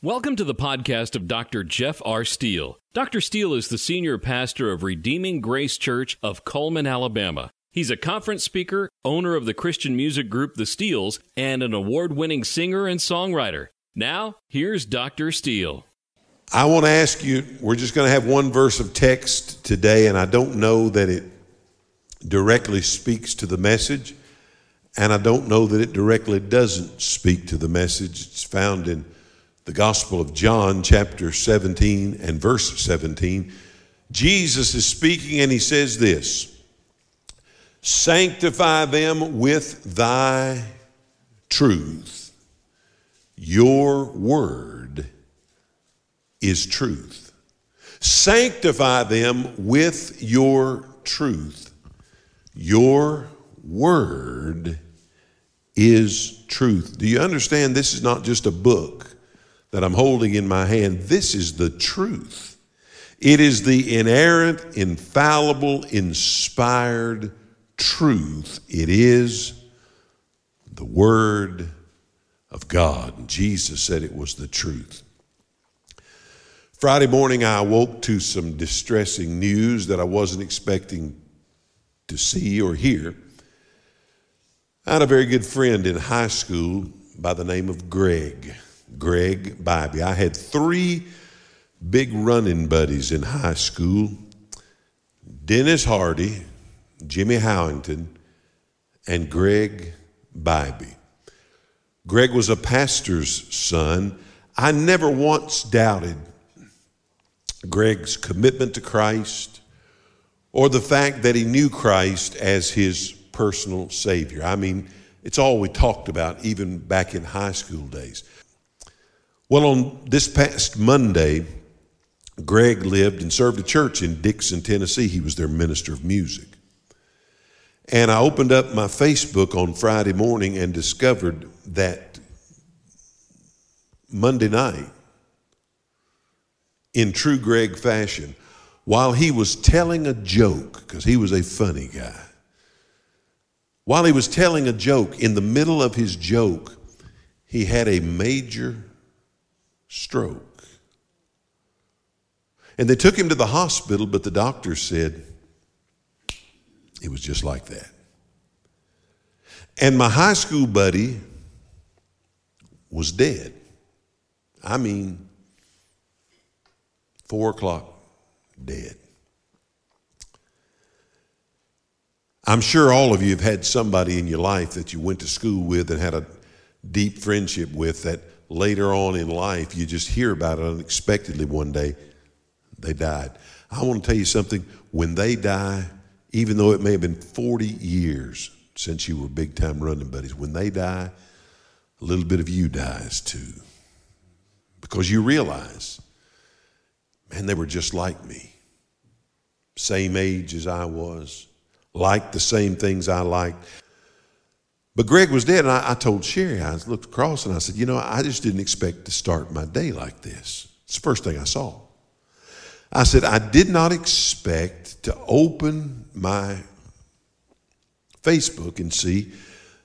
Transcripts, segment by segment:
Welcome to the podcast of Dr. Jeff R. Steele. Dr. Steele is the senior pastor of Redeeming Grace Church of Cullman, Alabama. He's a conference speaker, owner of the Christian music group The Steeles, and an award winning singer and songwriter. Now, here's Dr. Steele. I want to ask you, we're just going to have one verse of text today, and I don't know that it directly speaks to the message, and I don't know that it directly doesn't speak to the message. It's found in the Gospel of John, chapter 17 and verse 17, Jesus is speaking and he says this Sanctify them with thy truth. Your word is truth. Sanctify them with your truth. Your word is truth. Do you understand this is not just a book? That I'm holding in my hand, this is the truth. It is the inerrant, infallible, inspired truth. It is the Word of God. And Jesus said it was the truth. Friday morning, I awoke to some distressing news that I wasn't expecting to see or hear. I had a very good friend in high school by the name of Greg. Greg Bybee. I had three big running buddies in high school Dennis Hardy, Jimmy Howington, and Greg Bybee. Greg was a pastor's son. I never once doubted Greg's commitment to Christ or the fact that he knew Christ as his personal Savior. I mean, it's all we talked about even back in high school days. Well, on this past Monday, Greg lived and served a church in Dickson, Tennessee. He was their minister of music. And I opened up my Facebook on Friday morning and discovered that Monday night, in true Greg fashion, while he was telling a joke, because he was a funny guy, while he was telling a joke, in the middle of his joke, he had a major stroke. And they took him to the hospital, but the doctor said it was just like that. And my high school buddy was dead. I mean, four o'clock, dead. I'm sure all of you have had somebody in your life that you went to school with and had a deep friendship with that later on in life, you just hear about it unexpectedly one day, they died. I want to tell you something. When they die, even though it may have been 40 years since you were big time running buddies, when they die, a little bit of you dies too. Because you realize, man, they were just like me. Same age as I was, liked the same things I liked. But Greg was dead, and I, I, told Sherry, I looked across and I said, You know, I just didn't expect to start my day like this. It's the first thing I saw. I said, I did not expect to open my Facebook and see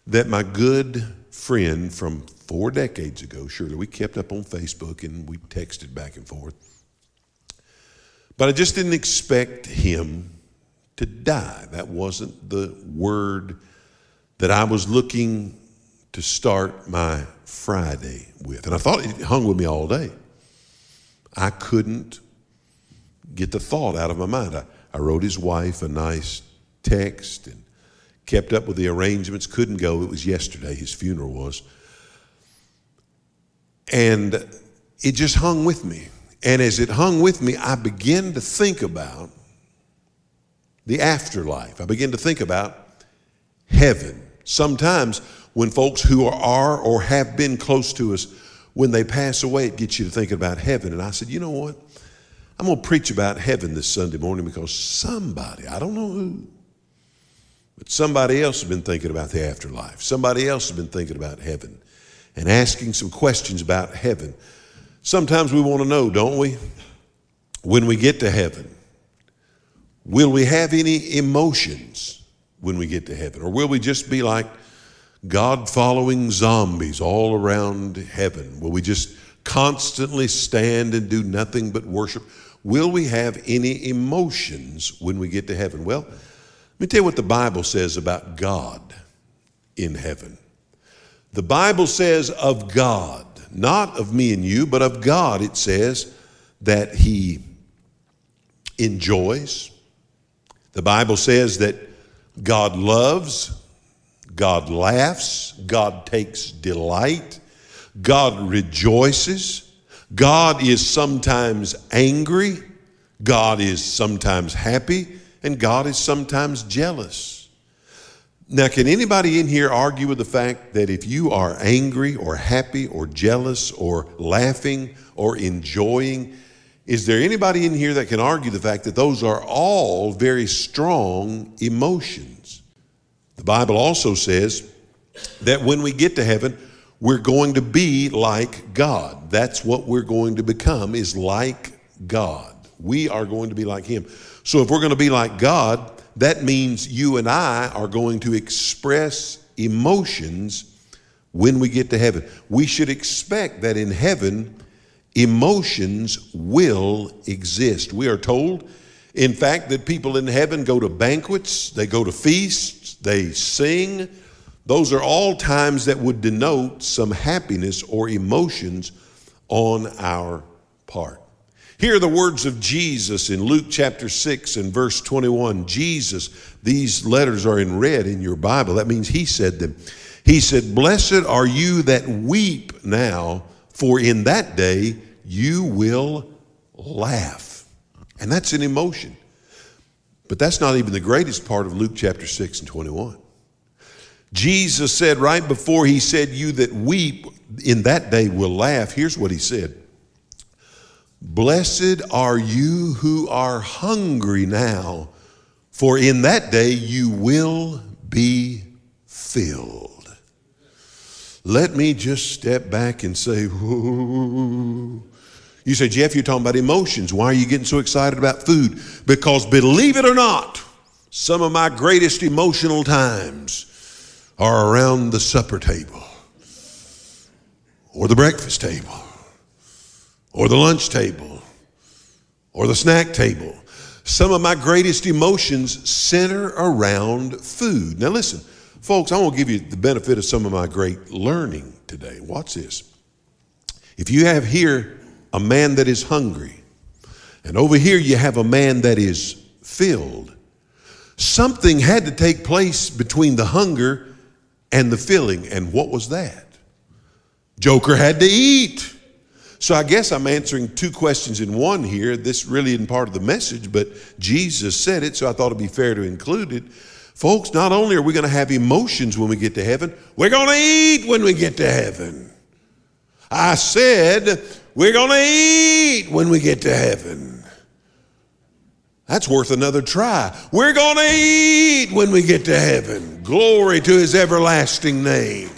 that my good friend from four decades ago, surely we kept up on Facebook and we texted back and forth. But I just didn't expect him to die. That wasn't the word that I was looking to start my Friday with. And I thought it hung with me all day. I couldn't get the thought out of my mind. I, I wrote his wife a nice text and kept up with the arrangements. Couldn't go. It was yesterday, his funeral was. And it just hung with me. And as it hung with me, I began to think about the afterlife. I began to think about heaven. Sometimes when folks who are or have been close to us, when they pass away, it gets you to thinking about heaven. And I said, you know what? I'm going to preach about heaven this Sunday morning because somebody, I don't know who, but somebody else has been thinking about the afterlife. Somebody else has been thinking about heaven and asking some questions about heaven. Sometimes we want to know, don't we? When we get to heaven, will we have any emotions? When we get to heaven? Or will we just be like God following zombies all around heaven? Will we just constantly stand and do nothing but worship? Will we have any emotions when we get to heaven? Well, let me tell you what the Bible says about God in heaven. The Bible says of God, not of me and you, but of God, it says that He enjoys. The Bible says that God loves, God laughs, God takes delight, God rejoices, God is sometimes angry, God is sometimes happy, and God is sometimes jealous. Now, can anybody in here argue with the fact that if you are angry or happy or jealous or laughing or enjoying, is there anybody in here that can argue the fact that those are all very strong emotions? The Bible also says that when we get to heaven, we're going to be like God. That's what we're going to become is like God. We are going to be like him. So if we're going to be like God, that means you and I are going to express emotions when we get to heaven. We should expect that in heaven emotions will exist. We are told in fact that people in heaven go to banquets, they go to feasts, they sing, those are all times that would denote some happiness or emotions on our part. Hear the words of Jesus in Luke chapter 6 and verse 21. Jesus, these letters are in red in your Bible. That means he said them. He said, Blessed are you that weep now, for in that day you will laugh. And that's an emotion. But that's not even the greatest part of Luke chapter 6 and 21. Jesus said right before he said, You that weep in that day will laugh. Here's what he said Blessed are you who are hungry now, for in that day you will be filled. Let me just step back and say, Whoa. You say, Jeff, you're talking about emotions. Why are you getting so excited about food? Because believe it or not, some of my greatest emotional times are around the supper table or the breakfast table or the lunch table or the snack table. Some of my greatest emotions center around food. Now, listen, folks, I want to give you the benefit of some of my great learning today. Watch this. If you have here a man that is hungry, and over here you have a man that is filled, something had to take place between the hunger and the filling. And what was that? Joker had to eat. So I guess I'm answering two questions in one here. This really isn't part of the message, but Jesus said it, so I thought it'd be fair to include it. Folks, not only are we going to have emotions when we get to heaven, we're going to eat when we get to heaven. I said, we're going to eat when we get to heaven. That's worth another try. We're going to eat when we get to heaven. Glory to his everlasting name.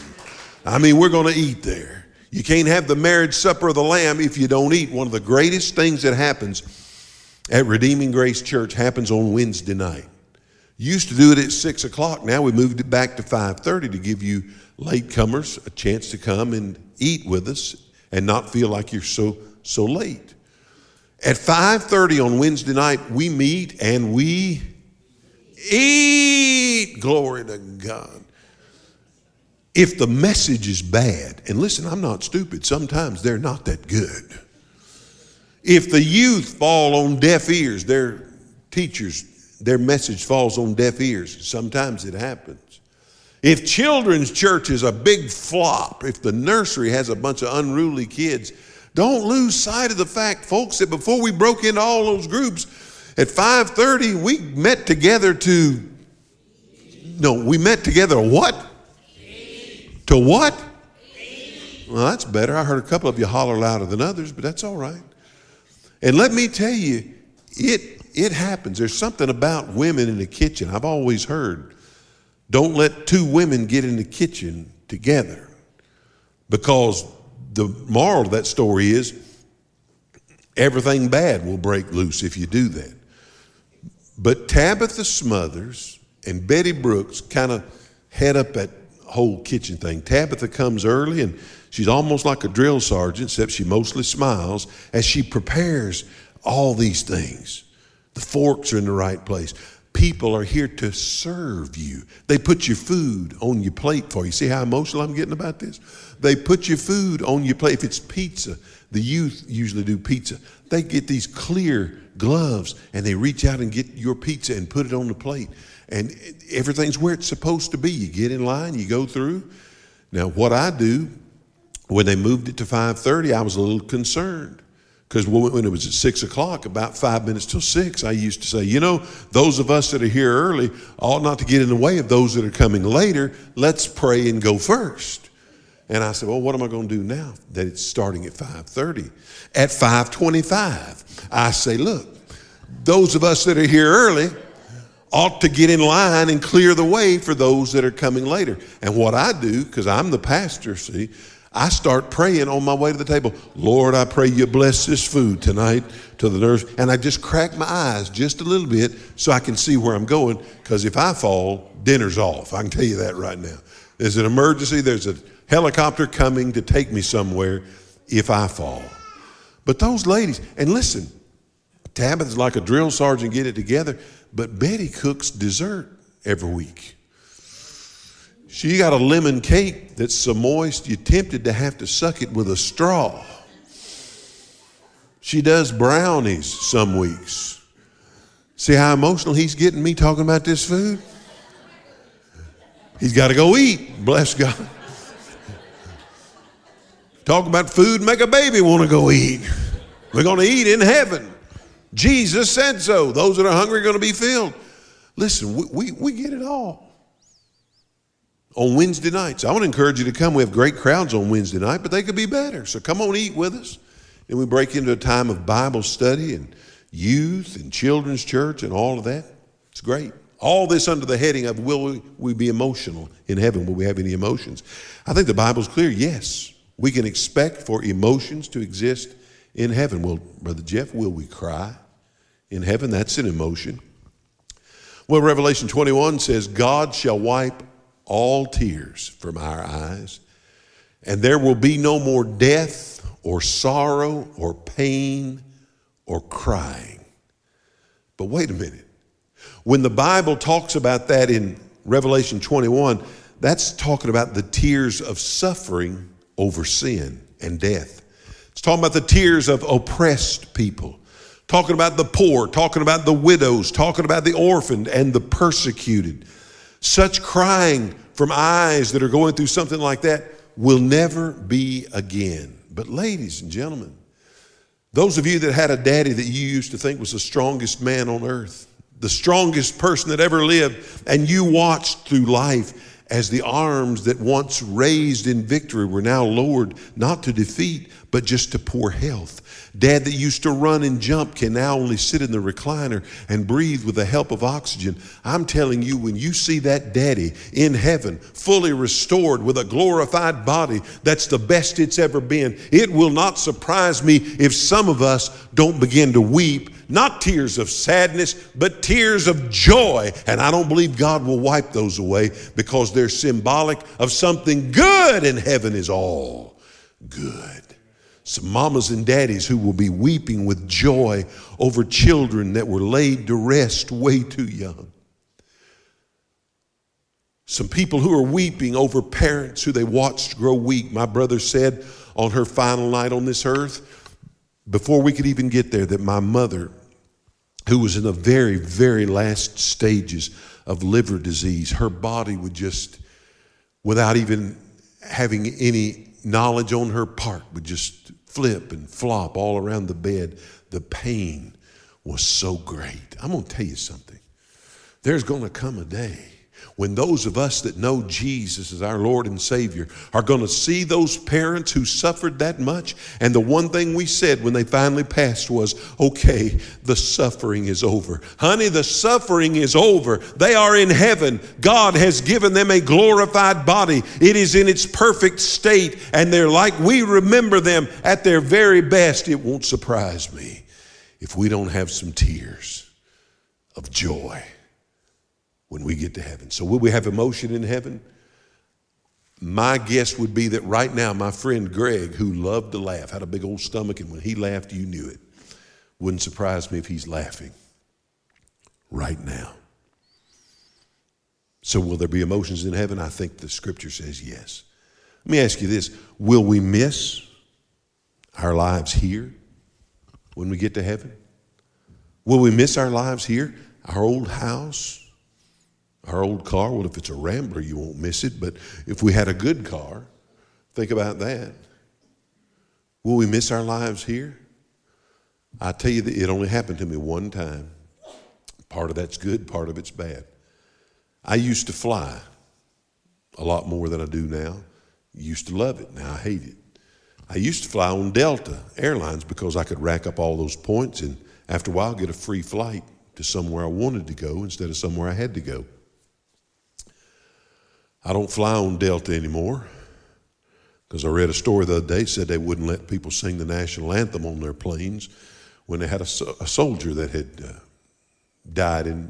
I mean, we're going to eat there. You can't have the marriage supper of the Lamb if you don't eat. One of the greatest things that happens at Redeeming Grace Church happens on Wednesday night. Used to do it at six o'clock. Now we moved it back to five thirty to give you latecomers a chance to come and eat with us and not feel like you're so so late. At 5:30 on Wednesday night, we meet and we eat. Glory to God. If the message is bad, and listen, I'm not stupid, sometimes they're not that good. If the youth fall on deaf ears, their teachers, their message falls on deaf ears, sometimes it happens. If children's church is a big flop, if the nursery has a bunch of unruly kids, don't lose sight of the fact, folks, that before we broke into all those groups, at 5:30 we met together to no, we met together what? Eat. To what? Eat. Well, that's better. I heard a couple of you holler louder than others, but that's all right. And let me tell you, it it happens. There's something about women in the kitchen. I've always heard. Don't let two women get in the kitchen together because the moral of that story is everything bad will break loose if you do that. But Tabitha Smothers and Betty Brooks kind of head up that whole kitchen thing. Tabitha comes early and she's almost like a drill sergeant, except she mostly smiles as she prepares all these things. The forks are in the right place. People are here to serve you. They put your food on your plate for you. See how emotional I'm getting about this? They put your food on your plate. If it's pizza, the youth usually do pizza. They get these clear gloves and they reach out and get your pizza and put it on the plate. And everything's where it's supposed to be. You get in line, you go through. Now, what I do when they moved it to 5:30, I was a little concerned because when it was at six o'clock, about five minutes till six, I used to say, you know, those of us that are here early ought not to get in the way of those that are coming later. Let's pray and go first. And I said, well, what am I going to do now that it's starting at 5:30? At 5:25, I say, look, those of us that are here early ought to get in line and clear the way for those that are coming later. And what I do, because I'm the pastor, see, I start praying on my way to the table. Lord, I pray you bless this food tonight to the nurse. And I just crack my eyes just a little bit so I can see where I'm going. Because if I fall, dinner's off. I can tell you that right now. There's an emergency, there's a helicopter coming to take me somewhere if I fall. But those ladies, and listen, Tabitha's like a drill sergeant, get it together, but Betty cooks dessert every week. She got a lemon cake that's so moist you're tempted to have to suck it with a straw. She does brownies some weeks. See how emotional he's getting me talking about this food? He's got to go eat, bless God. Talk about food, make a baby want to go eat. We're going to eat in heaven. Jesus said so. Those that are hungry are going to be filled. Listen, we, we, we get it all on Wednesday nights. I want to encourage you to come. We have great crowds on Wednesday night, but they could be better. So come on, eat with us. And we break into a time of Bible study and youth and children's church and all of that. It's great. All this under the heading of will we be emotional in heaven? Will we have any emotions? I think the Bible's clear. Yes, we can expect for emotions to exist in heaven. Well, Brother Jeff, will we cry in heaven? That's an emotion. Well, Revelation 21 says, God shall wipe all tears from our eyes, and there will be no more death or sorrow or pain or crying. But wait a minute. When the Bible talks about that in Revelation 21, that's talking about the tears of suffering over sin and death. It's talking about the tears of oppressed people, talking about the poor, talking about the widows, talking about the orphaned and the persecuted. Such crying from eyes that are going through something like that will never be again. But, ladies and gentlemen, those of you that had a daddy that you used to think was the strongest man on earth, the strongest person that ever lived, and you watched through life as the arms that once raised in victory were now lowered not to defeat, but just to poor health. Dad that used to run and jump can now only sit in the recliner and breathe with the help of oxygen. I'm telling you, when you see that daddy in heaven, fully restored with a glorified body that's the best it's ever been, it will not surprise me if some of us don't begin to weep. Not tears of sadness, but tears of joy. And I don't believe God will wipe those away because they're symbolic of something good, and heaven is all good some mamas and daddies who will be weeping with joy over children that were laid to rest way too young. Some people who are weeping over parents who they watched grow weak. My brother said on her final night on this earth, before we could even get there, that my mother, who was in the very, very last stages of liver disease, her body would just, without even having any knowledge on her part, would just flip and flop all around the bed. The pain was so great. I'm going to tell you something. There's going to come a day when those of us that know Jesus as our Lord and Savior are going to see those parents who suffered that much. And the one thing we said when they finally passed was, okay, the suffering is over. Honey, the suffering is over. They are in heaven. God has given them a glorified body. It is in its perfect state, and they're like we remember them at their very best. It won't surprise me if we don't have some tears of joy when we get to heaven. So, will we have emotion in heaven? my guess would be that right now, my friend Greg, who loved to laugh, had a big old stomach, and when he laughed, you knew it. Wouldn't surprise me if he's laughing right now. So, will there be emotions in heaven? I think the scripture says yes. Let me ask you this Will we miss our lives here when we get to heaven? Will we miss our lives here? Our old house? Our old car? Well, if it's a Rambler, you won't miss it. But if we had a good car, think about that. Will we miss our lives here? I tell you that it only happened to me one time. Part of that's good, part of it's bad. I used to fly a lot more than I do now. Used to love it. Now I hate it. I used to fly on Delta Airlines because I could rack up all those points and after a while get a free flight to somewhere I wanted to go instead of somewhere I had to go. I don't fly on Delta anymore because I read a story the other day said they wouldn't let people sing the national anthem on their planes when they had a, a soldier that had uh, died in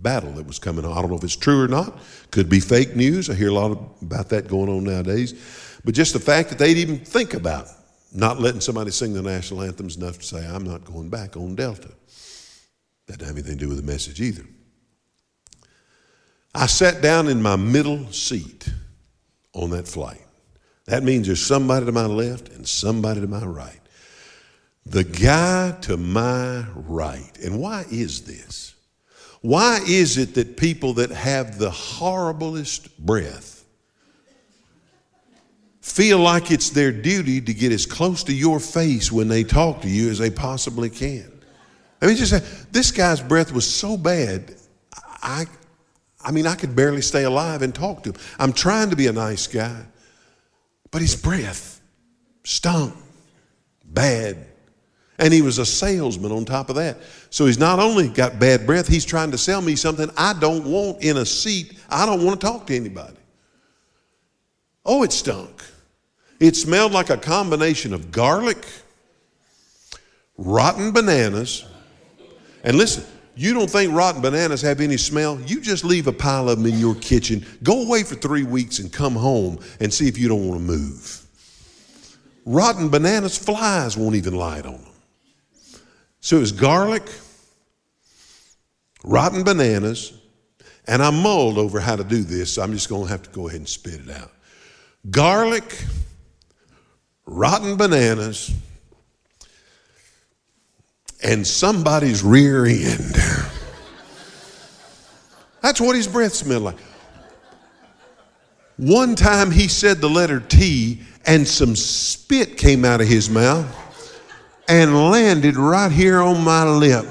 battle that was coming. I don't know if it's true or not. Could be fake news. I hear a lot of, about that going on nowadays. But just the fact that they'd even think about not letting somebody sing the national anthem is enough to say, I'm not going back on Delta. That doesn't have anything to do with the message either. I sat down in my middle seat on that flight. That means there's somebody to my left and somebody to my right. The guy to my right. And why is this? Why is it that people that have the horriblest breath feel like it's their duty to get as close to your face when they talk to you as they possibly can? I mean, just this guy's breath was so bad, I, I mean, I could barely stay alive and talk to him. I'm trying to be a nice guy, but his breath stunk bad. And he was a salesman on top of that. So he's not only got bad breath, he's trying to sell me something I don't want in a seat. I don't want to talk to anybody. Oh, it stunk. It smelled like a combination of garlic, rotten bananas, and listen, you don't think rotten bananas have any smell? You just leave a pile of them in your kitchen, go away for three weeks, and come home and see if you don't want to move. Rotten bananas, flies won't even light on them. So it was garlic, rotten bananas, and I mulled over how to do this, so I'm just going to have to go ahead and spit it out. Garlic, rotten bananas, and somebody's rear end. That's what his breath smelled like. One time he said the letter T, and some spit came out of his mouth and landed right here on my lip.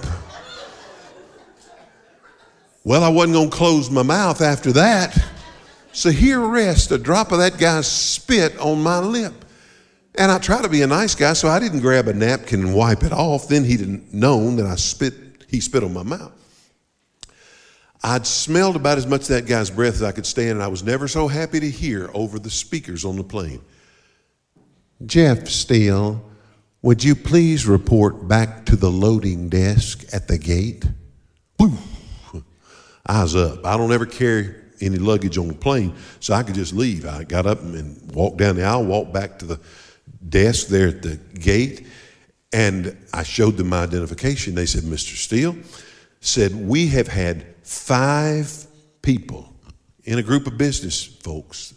Well, I wasn't going to close my mouth after that. So here rests a drop of that guy's spit on my lip. And I try to be a nice guy, so I didn't grab a napkin and wipe it off. Then he'd have known that I spit, he spit on my mouth. I'd smelled about as much of that guy's breath as I could stand, and I was never so happy to hear over the speakers on the plane. Jeff Steele, would you please report back to the loading desk at the gate? I up. I don't ever carry any luggage on the plane, so I could just leave. I got up and walked down the aisle, walked back to the desk there at the gate, and I showed them my identification. They said, Mr. Steele, said, we have had five people in a group of business folks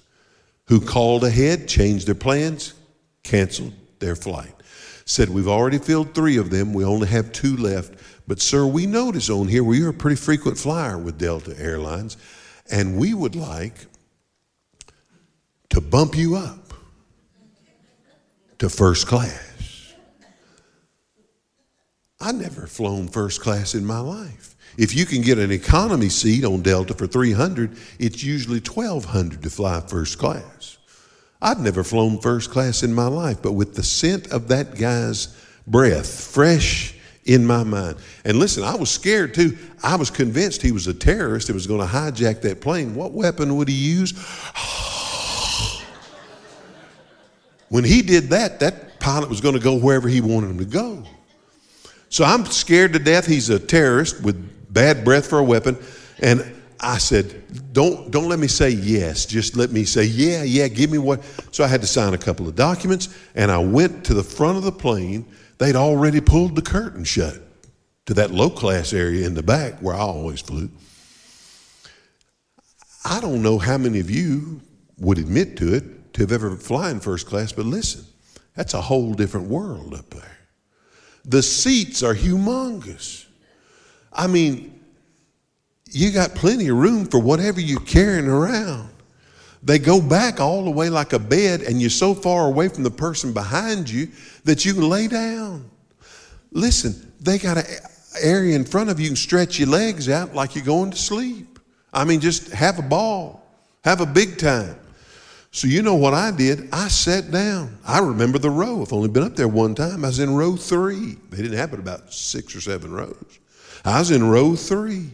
who called ahead, changed their plans, canceled their flight. Said, We've already filled three of them. We only have two left. But, sir, we notice on here well, you're a pretty frequent flyer with Delta Airlines, and we would like to bump you up to first class. I never flown first class in my life. If you can get an economy seat on Delta for 300, it's usually 1200 to fly first class. I'd never flown first class in my life, but with the scent of that guy's breath fresh in my mind. And listen, I was scared too. I was convinced he was a terrorist that was going to hijack that plane. What weapon would he use? When he did that, that pilot was going to go wherever he wanted him to go. So I'm scared to death he's a terrorist with bad breath for a weapon. And I said, don't, don't let me say yes. Just let me say, yeah, yeah, give me what. So I had to sign a couple of documents, and I went to the front of the plane. They'd already pulled the curtain shut to that low class area in the back where I always flew. I don't know how many of you would admit to it to have ever flown first class, but listen, that's a whole different world up there. The seats are humongous. I mean, you got plenty of room for whatever you're carrying around. They go back all the way like a bed, and you're so far away from the person behind you that you can lay down. Listen, they got an area in front of you and stretch your legs out like you're going to sleep. I mean, just have a ball, have a big time. So, you know what I did? I sat down. I remember the row. I've only been up there one time. I was in row three. They didn't have about six or seven rows. I was in row three.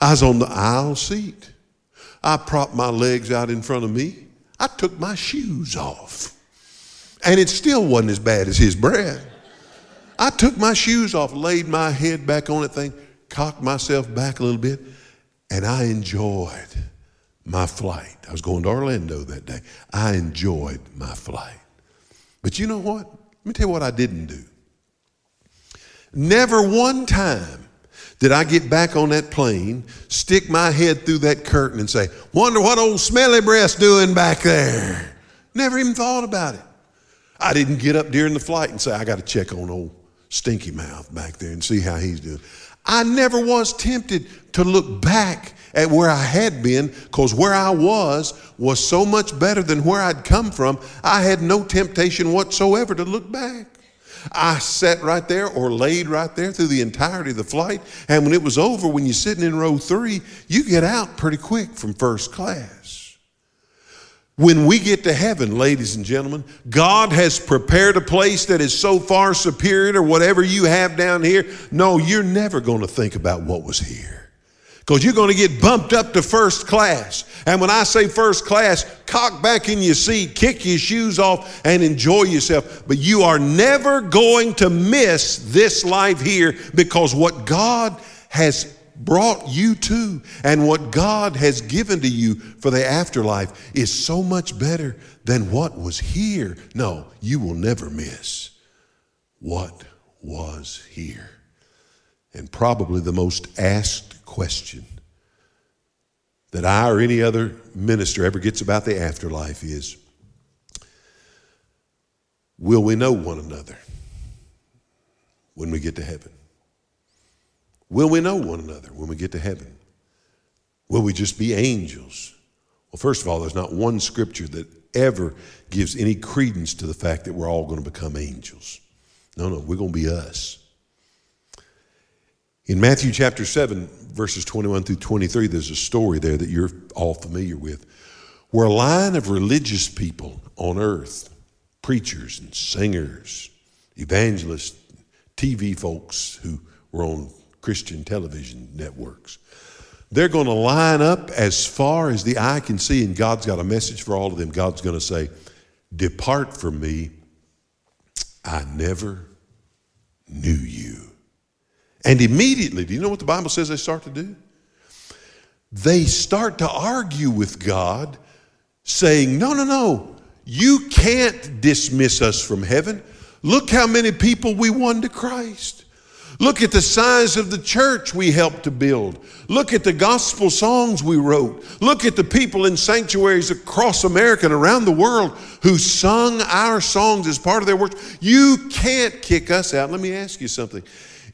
I was on the aisle seat. I propped my legs out in front of me. I took my shoes off. And it still wasn't as bad as his breath. I took my shoes off, laid my head back on that thing, cocked myself back a little bit, and I enjoyed my flight. I was going to Orlando that day. I enjoyed my flight. But you know what? Let me tell you what I didn't do. Never one time did I get back on that plane, stick my head through that curtain and say, Wonder what old smelly breast doing back there. Never even thought about it. I didn't get up during the flight and say, I got to check on old stinky mouth back there and see how he's doing. I never was tempted to look back at where I had been because where I was was so much better than where I'd come from. I had no temptation whatsoever to look back. I sat right there or laid right there through the entirety of the flight. And when it was over, when you're sitting in row three, you get out pretty quick from first class. When we get to heaven, ladies and gentlemen, God has prepared a place that is so far superior to whatever you have down here. No, you're never going to think about what was here. Because you're going to get bumped up to first class. And when I say first class, cock back in your seat, kick your shoes off, and enjoy yourself. But you are never going to miss this life here because what God has brought you to and what God has given to you for the afterlife is so much better than what was here. No, you will never miss what was here. And probably the most asked question that I or any other minister ever gets about the afterlife is Will we know one another when we get to heaven? Will we know one another when we get to heaven? Will we just be angels? Well, first of all, there's not one scripture that ever gives any credence to the fact that we're all going to become angels. No, no, we're going to be us. In Matthew chapter 7, verses 21 through 23, there's a story there that you're all familiar with, where a line of religious people on earth, preachers and singers, evangelists, TV folks who were on Christian television networks. They're going to line up as far as the eye can see, and God's got a message for all of them. God's going to say, Depart from me, I never knew you. And immediately, do you know what the Bible says they start to do? They start to argue with God, saying, No, no, no, you can't dismiss us from heaven. Look how many people we won to Christ. Look at the size of the church we helped to build. Look at the gospel songs we wrote. Look at the people in sanctuaries across America and around the world who sung our songs as part of their work. You can't kick us out. Let me ask you something.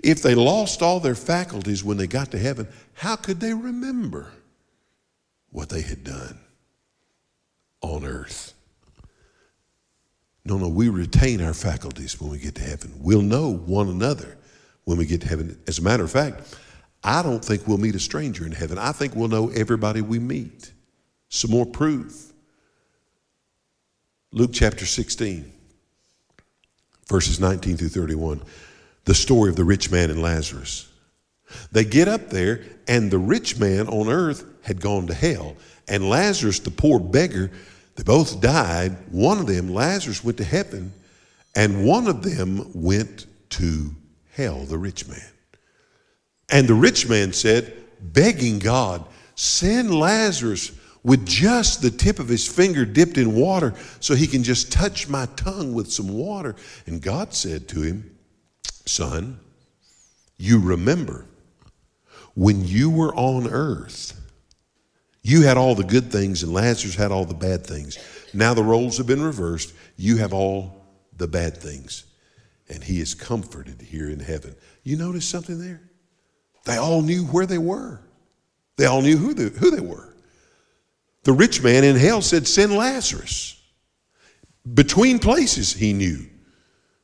If they lost all their faculties when they got to heaven, how could they remember what they had done on earth? No, no, we retain our faculties when we get to heaven. We'll know one another when we get to heaven. As a matter of fact, I don't think we'll meet a stranger in heaven. I think we'll know everybody we meet. Some more proof. Luke chapter 16, verses 19 through 31, the story of the rich man and Lazarus. They get up there, and the rich man on earth had gone to hell, and Lazarus, the poor beggar, they both died. One of them, Lazarus, went to heaven, and one of them went to hell, the rich man. And the rich man said, begging God Send Lazarus with just the tip of his finger dipped in water so he can just touch my tongue with some water. And God said to him, Son, you remember when you were on earth, you had all the good things and Lazarus had all the bad things. Now the roles have been reversed. You have all the bad things. And he is comforted here in heaven. You notice something there? They all knew where they were. They all knew who they, who they were. The rich man in hell said, Send Lazarus. Between places, he knew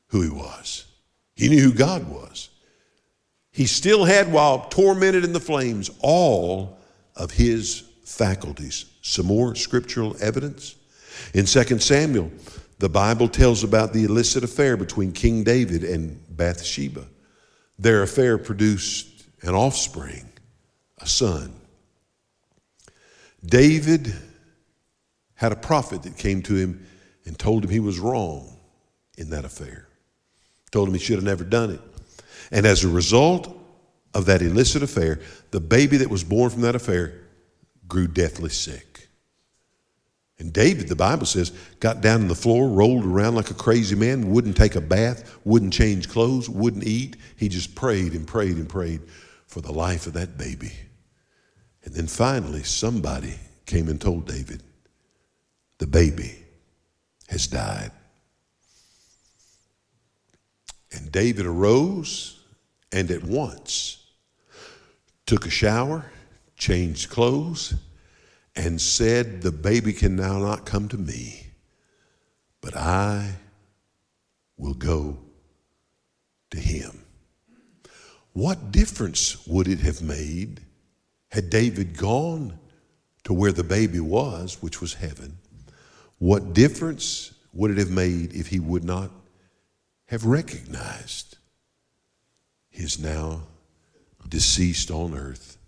who he was, he knew who God was. He still had, while tormented in the flames, all of his faculties. Some more scriptural evidence. In 2 Samuel, the Bible tells about the illicit affair between King David and Bathsheba. Their affair produced an offspring, a son. David had a prophet that came to him and told him he was wrong in that affair. Told him he should have never done it. And as a result of that illicit affair, the baby that was born from that affair grew deathly sick. And David, the Bible says, got down on the floor, rolled around like a crazy man, wouldn't take a bath, wouldn't change clothes, wouldn't eat. He just prayed and prayed and prayed for the life of that baby. And then finally, somebody came and told David, the baby has died. And David arose and at once took a shower, changed clothes, and said, The baby can now not come to me, but I will go to him. What difference would it have made had David gone to where the baby was, which was heaven? What difference would it have made if he would not have recognized his now deceased on earth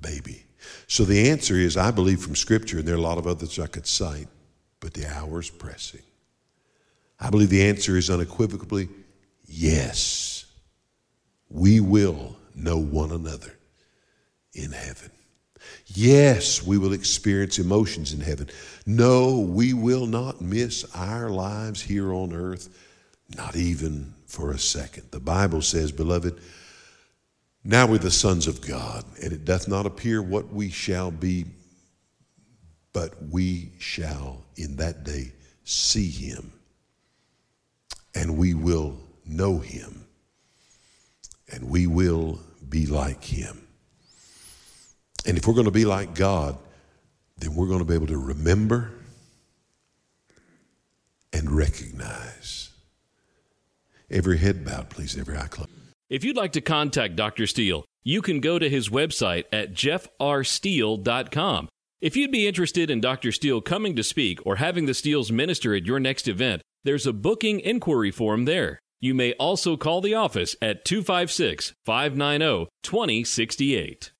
baby? So the answer is I believe from Scripture, and there are a lot of others I could cite, but the hour is pressing. I believe the answer is unequivocally yes we will know one another in heaven. Yes, we will experience emotions in heaven. No, we will not miss our lives here on earth, not even for a second. The Bible says, Beloved, now we're the sons of God, and it doth not appear what we shall be, but we shall in that day see him, and we will know him and we will be like him. And if we're going to be like God, then we're going to be able to remember and recognize. Every head bowed, please, every eye closed. If you'd like to contact Dr. Steele, you can go to his website at jeffrsteele.com. If you'd be interested in Dr. Steele coming to speak or having the Steeles minister at your next event, there's a booking inquiry form there. You may also call the office at 256 590 2068.